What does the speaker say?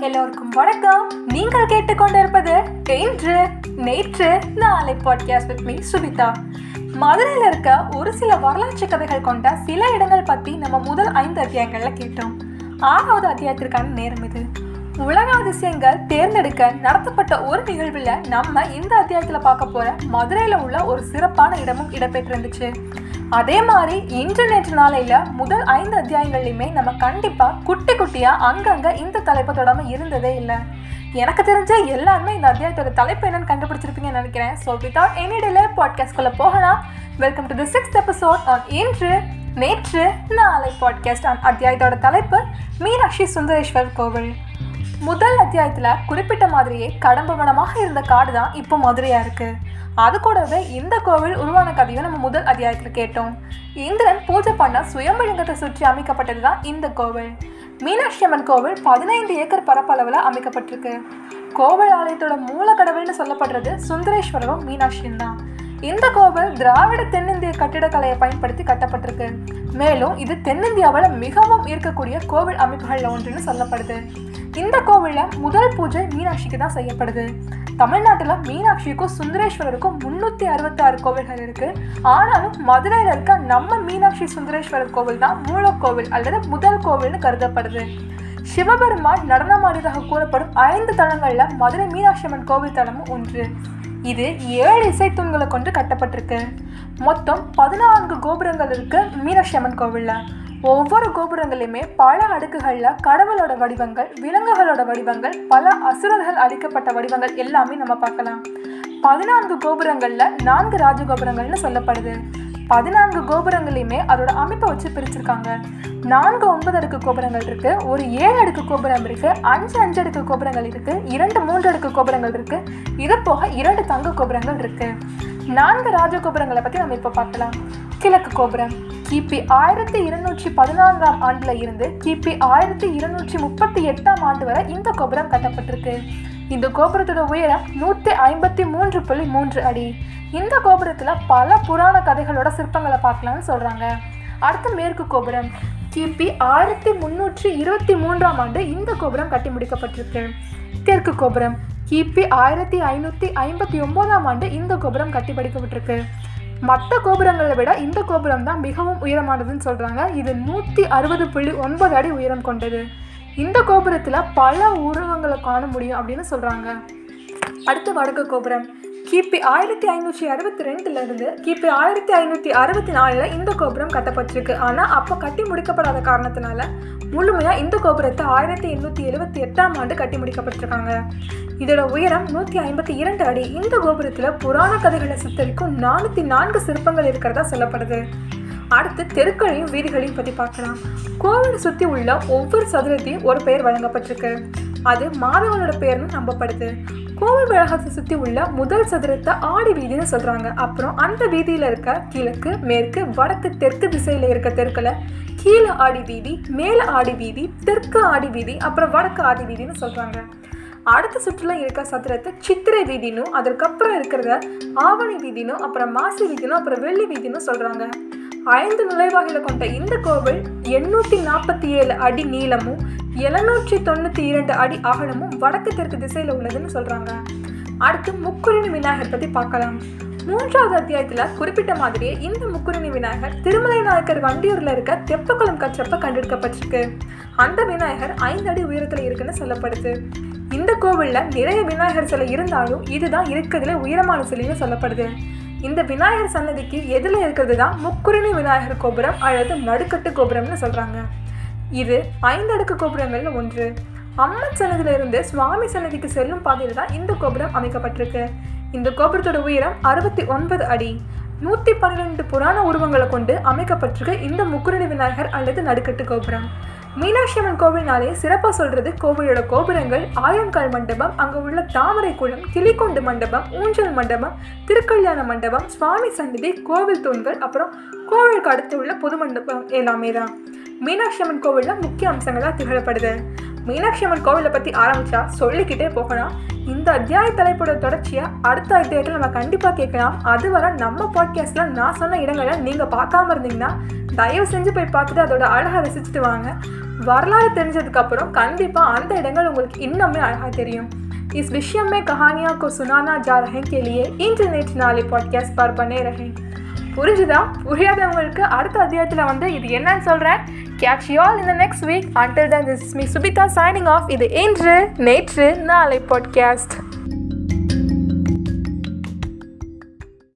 எல்லோருக்கும் வணக்கம். நீங்கள் கேட்டுக்கொண்டிருப்பது இன்று நேற்று நாளை பாட்காஸ்ட் வித் மீ சுபிதா மதுரையில் இருக்க ஒரு சில வரலாற்று கதைகள் கொண்ட சில இடங்கள் பற்றி நம்ம முதல் ஐந்து அத்தியாயங்களில் கேட்டோம். ஆறாவது அத்தியாயத்திற்கான நேரம் இது. உலக அதிசயங்கள் தேர்ந்தெடுக்க நடத்தப்பட்ட ஒரு நிகழ்வில் நம்ம இந்த அத்தியாயத்தில் பார்க்க போகிற மதுரையில் உள்ள ஒரு சிறப்பான இடமும் இடம்பெற்றிருந்துச்சு. அதே மாதிரி இன்று நேற்று நாளையில் முதல் ஐந்து அத்தியாயங்கள்லையுமே நம்ம கண்டிப்பாக குட்டி குட்டியாக அங்கங்கே இந்த தலைப்பை தொடாமல் இருந்ததே இல்லை. எனக்கு தெரிஞ்ச எல்லாருமே இந்த அத்தியாயத்தோட தலைப்பு என்னன்னு கண்டுபிடிச்சிருப்பீங்கன்னு நினைக்கிறேன். ஸோ வித்வுட் எனி டிலே பாட்காஸ்ட்குள்ளே போகலாம். Welcome to the sixth episode on இன்று நேற்று நாளை பாட்காஸ்ட் ஆன் அத்தியாயத்தோட தலைப்பு மீனாட்சி சுந்தரேஸ்வர் கோவில். முதல் அத்தியாயத்தில் குறிப்பிட்ட மாதிரியே கடம்பவனமாக இருந்த காடு தான் இப்போ மதுரையாக இருக்குது அது கூடவே இந்த கோவில் உருவான கதையும் நம்ம முதல் அத்தியாயத்தில் கேட்டோம். இந்திரன் பூஜை பண்ண சுயம்பலிங்கத்தை சுற்றி அமைக்கப்பட்டது தான் இந்த கோவில். மீனாட்சி அம்மன் கோவில் பதினைந்து ஏக்கர் பரப்பளவில் அமைக்கப்பட்டிருக்கு. கோவில் ஆலயத்தோட மூல கடவுள்னு சொல்லப்படுறது சுந்தரேஸ்வரரும் மீனாட்சியும் தான். இந்த கோவில் திராவிட தென்னிந்திய கட்டிடக்கலையை பயன்படுத்தி கட்டப்பட்டிருக்கு. மேலும் இது தென்னிந்தியாவில் மிகவும் ஈர்க்கக்கூடிய கோவில் அமைப்புகளில் ஒன்றுன்னு சொல்லப்படுது. இந்த கோவிலில் முதல் பூஜை மீனாட்சிக்கு தான் செய்யப்படுது. தமிழ்நாட்டில் மீனாட்சிக்கும் சுந்தரேஸ்வரருக்கும் முன்னூற்றி அறுபத்தாறு கோவில்கள் இருக்குது ஆனாலும் மதுரையில் இருக்க நம்ம மீனாட்சி சுந்தரேஸ்வரர் கோவில் தான் மூலக்கோவில் அல்லது முதல் கோவில்னு கருதப்படுது. சிவபெருமான் நடனமாடியதாக கூறப்படும் ஐந்து தலங்களில் மதுரை மீனாட்சி அம்மன் கோவில் தலமும் ஒன்று. இது ஏழு இசைத்தூண்களை கொண்டு கட்டப்பட்டிருக்கு. மொத்தம் பதினான்கு கோபுரங்கள் இருக்கு மீனாட்சி அம்மன் ஒவ்வொரு கோபுரங்களையுமே பல அடுக்குகளில் கடவுளோட வடிவங்கள் விலங்குகளோட வடிவங்கள் பல அசுரர்கள் அளிக்கப்பட்ட வடிவங்கள் எல்லாமே நம்ம பார்க்கலாம். பதினான்கு கோபுரங்களில் நான்கு ராஜகோபுரங்கள்னு சொல்லப்படுது. பதினான்கு கோபுரங்களையுமே அதோட அமைப்பை வச்சு பிரிச்சிருக்காங்க. நான்கு ஒன்பது அடுக்கு கோபுரங்கள் இருக்கு ஒரு ஏழு அடுக்கு கோபுரம் இருக்கு அஞ்சு அஞ்சு அடுக்கு கோபுரங்கள் இருக்கு இரண்டு மூன்று அடுக்கு கோபுரங்கள் இருக்கு. இது போக இரண்டு தங்க கோபுரங்கள் இருக்கு. நான்கு ராஜ கோபுரங்களை பத்தி நம்ம இப்போ பார்க்கலாம். கிழக்கு கோபுரம் கிபி ஆயிரத்தி இருநூற்றி பதினான்காம் ஆண்டுல இருந்து கிபி ஆயிரத்தி இருநூற்றி முப்பத்தி எட்டாம் ஆண்டு வரை இந்த கோபுரம் கட்டப்பட்டிருக்கு. இந்த கோபுரத்தோட உயரம் நூற்றி ஐம்பத்தி மூன்று புள்ளி மூன்று அடி. இந்த கோபுரத்தில் பல புராண கதைகளோட சிற்பங்களை பார்க்கலாம்னு சொல்கிறாங்க அடுத்து மேற்கு கோபுரம். கிபி ஆயிரத்தி முன்னூற்றி இருபத்தி மூன்றாம் ஆண்டு இந்த கோபுரம் கட்டி முடிக்கப்பட்டிருக்கு. தெற்கு கோபுரம். கிபி ஆயிரத்தி ஐநூற்றி ஐம்பத்தி ஒம்போதாம் ஆண்டு இந்த கோபுரம் கட்டி படிக்கப்பட்டிருக்கு மற்ற கோபுரங்களை விட இந்த கோபுரம் தான் மிகவும் உயரமானதுன்னு சொல்கிறாங்க இது நூற்றி அறுபது புள்ளி ஒன்பது அடி உயரம் கொண்டது. இந்த கோபுரத்தில் பல உருவங்களை காண முடியும் அப்படின்னு சொல்கிறாங்க அடுத்து வடக்கு கோபுரம். கிபி ஆயிரத்தி ஐநூற்றி அறுபத்தி ரெண்டுலேருந்து கிபி ஆயிரத்தி ஐநூற்றி அறுபத்தி நாலில் இந்த கோபுரம் கட்டப்பட்டிருக்கு. ஆனால் அப்போ கட்டி முடிக்கப்படாத காரணத்தினால முழுமையாக இந்த கோபுரத்தை ஆயிரத்தி எண்ணூற்றி எழுபத்தி எட்டாம் ஆண்டு கட்டி முடிக்கப்பட்டிருக்காங்க. இதோட உயரம் நூற்றி ஐம்பத்தி இரண்டு அடி. இந்த கோபுரத்தில் புராண கதைகளை சித்தரிக்கும் நானூற்றி நான்கு சிற்பங்கள் இருக்கிறதா சொல்லப்படுது. அடுத்து தெருக்களையும் வீதிகளையும் பற்றி பார்க்கலாம். கோவிலை சுற்றி உள்ள ஒவ்வொரு சதுரத்தையும் ஒரு பெயர் வழங்கப்பட்டிருக்கு. அது மாதவனோட பெயர்னு நம்பப்படுது. கோவில் வளாகத்தை சுற்றி உள்ள முதல் சதுரத்தை ஆடி வீதின்னு சொல்கிறாங்க அப்புறம் அந்த வீதியில் இருக்க கிழக்கு மேற்கு வடக்கு தெற்கு திசையில் இருக்க தெருக்களை கீழே ஆடி வீதி மேலே ஆடி வீதி தெற்கு ஆடி வீதி அப்புறம் வடக்கு ஆடி வீதின்னு சொல்கிறாங்க அடுத்த சுற்றுல இருக்க சதுரத்தை சித்திரை வீதினும் அதற்கப்புறம் இருக்கிறத ஆவணி வீதினும் அப்புறம் மாசி வீதினும் அப்புறம் வெள்ளி வீதினும் சொல்கிறாங்க ஐந்து நுழைவாயில கொண்ட இந்த கோவில் எண்ணூற்றி நாற்பத்தி ஏழு அடி நீளமும் எழுநூற்றி தொண்ணூற்றி இரண்டு அடி அகலமும் வடக்கு தெற்கு திசையில் உள்ளதுன்னு சொல்கிறாங்க அடுத்து முக்குறிணி விநாயகர் பற்றி பார்க்கலாம். மூன்றாவது அத்தியாயத்தில் குறிப்பிட்ட மாதிரியே இந்த முக்குறிணி விநாயகர் திருமலை நாயக்கர் வண்டியூரில் இருக்க தெப்பக்குளம் கற்றப்ப கண்டெடுக்கப்பட்டிருக்கு. அந்த விநாயகர் ஐந்து அடி உயரத்தில் இருக்குன்னு சொல்லப்படுது. இந்த கோவிலில் நிறைய விநாயகர் சிலை இருந்தாலும் இதுதான் இருக்கிறதுல உயரமான சிலைன்னு சொல்லப்படுது. இந்த விநாயகர் சன்னதிக்கு எதில் இருக்கிறது தான் முக்குரணி விநாயகர் கோபுரம் அல்லது நடுக்கட்டு கோபுரம்னு சொல்கிறாங்க இது ஐந்து அடுக்கு கோபுரங்களில் ஒன்று. அம்மன் சன்னதியிலிருந்து சுவாமி சன்னதிக்கு செல்லும் பாதையில் தான் இந்த கோபுரம் அமைக்கப்பட்டிருக்கு. இந்த கோபுரத்தோட உயரம் அறுபத்தி ஒன்பது அடி. நூற்றி பன்னிரெண்டு புராண உருவங்களை கொண்டு அமைக்கப்பட்டிருக்கு இந்த முக்குரணி விநாயகர் அல்லது நடுக்கட்டு கோபுரம். மீனாட்சி அம்மன் கோவில்னாலே சிறப்பாக சொல்கிறது கோவிலோட கோபுரங்கள் ஆயங்கால் மண்டபம் அங்கே உள்ள தாமரை குளம் கிளிக்கொண்டு மண்டபம் ஊஞ்சல் மண்டபம் திருக்கல்யாண மண்டபம் சுவாமி சன்னதி கோவில் தூண்கள் அப்புறம் கோவிலுக்கு அடுத்து உள்ள பொது மண்டபம் எல்லாமே தான் மீனாட்சி அம்மன் கோவிலில் முக்கிய அம்சங்களாக திகழப்படுது. மீனாட்சி அம்மன் கோவிலை பற்றி ஆரம்பிச்சா சொல்லிக்கிட்டே போகலாம் இந்த அத்தியாய தலைப்போட தொடர்ச்சியை அடுத்த அத்தியாயத்தில் நம்ம கண்டிப்பாக கேட்கலாம் அதுவரை நம்ம பாட்காஸ்ட்டில் நான் சொன்ன இடங்களை நீங்கள் பார்க்காம இருந்தீங்கன்னா தயவு செஞ்சு போய் பார்த்துட்டு அதோட அழகை ரசிச்சுட்டு வாங்க வரலாறு தெரிஞ்சதுக்கப்புறம் கண்டிப்பாக அந்த இடங்கள் உங்களுக்கு இன்னுமே அழகாக தெரியும் इस विषय में कहानियों को सुनाना जा रहे के लिए इंटरनेट नाले पॉडकास्ट पर बने रहें புரிஞ்சுதா? புரியாதவங்களுக்கு அடுத்த அத்தியாயத்தில் வந்து இது என்னன்னு சொல்கிறேன் கேட்ச் யூ ஆல் இந்த next week until then this me Subitha signing off இது இன்று நேற்று நாளை பாட்காஸ்ட்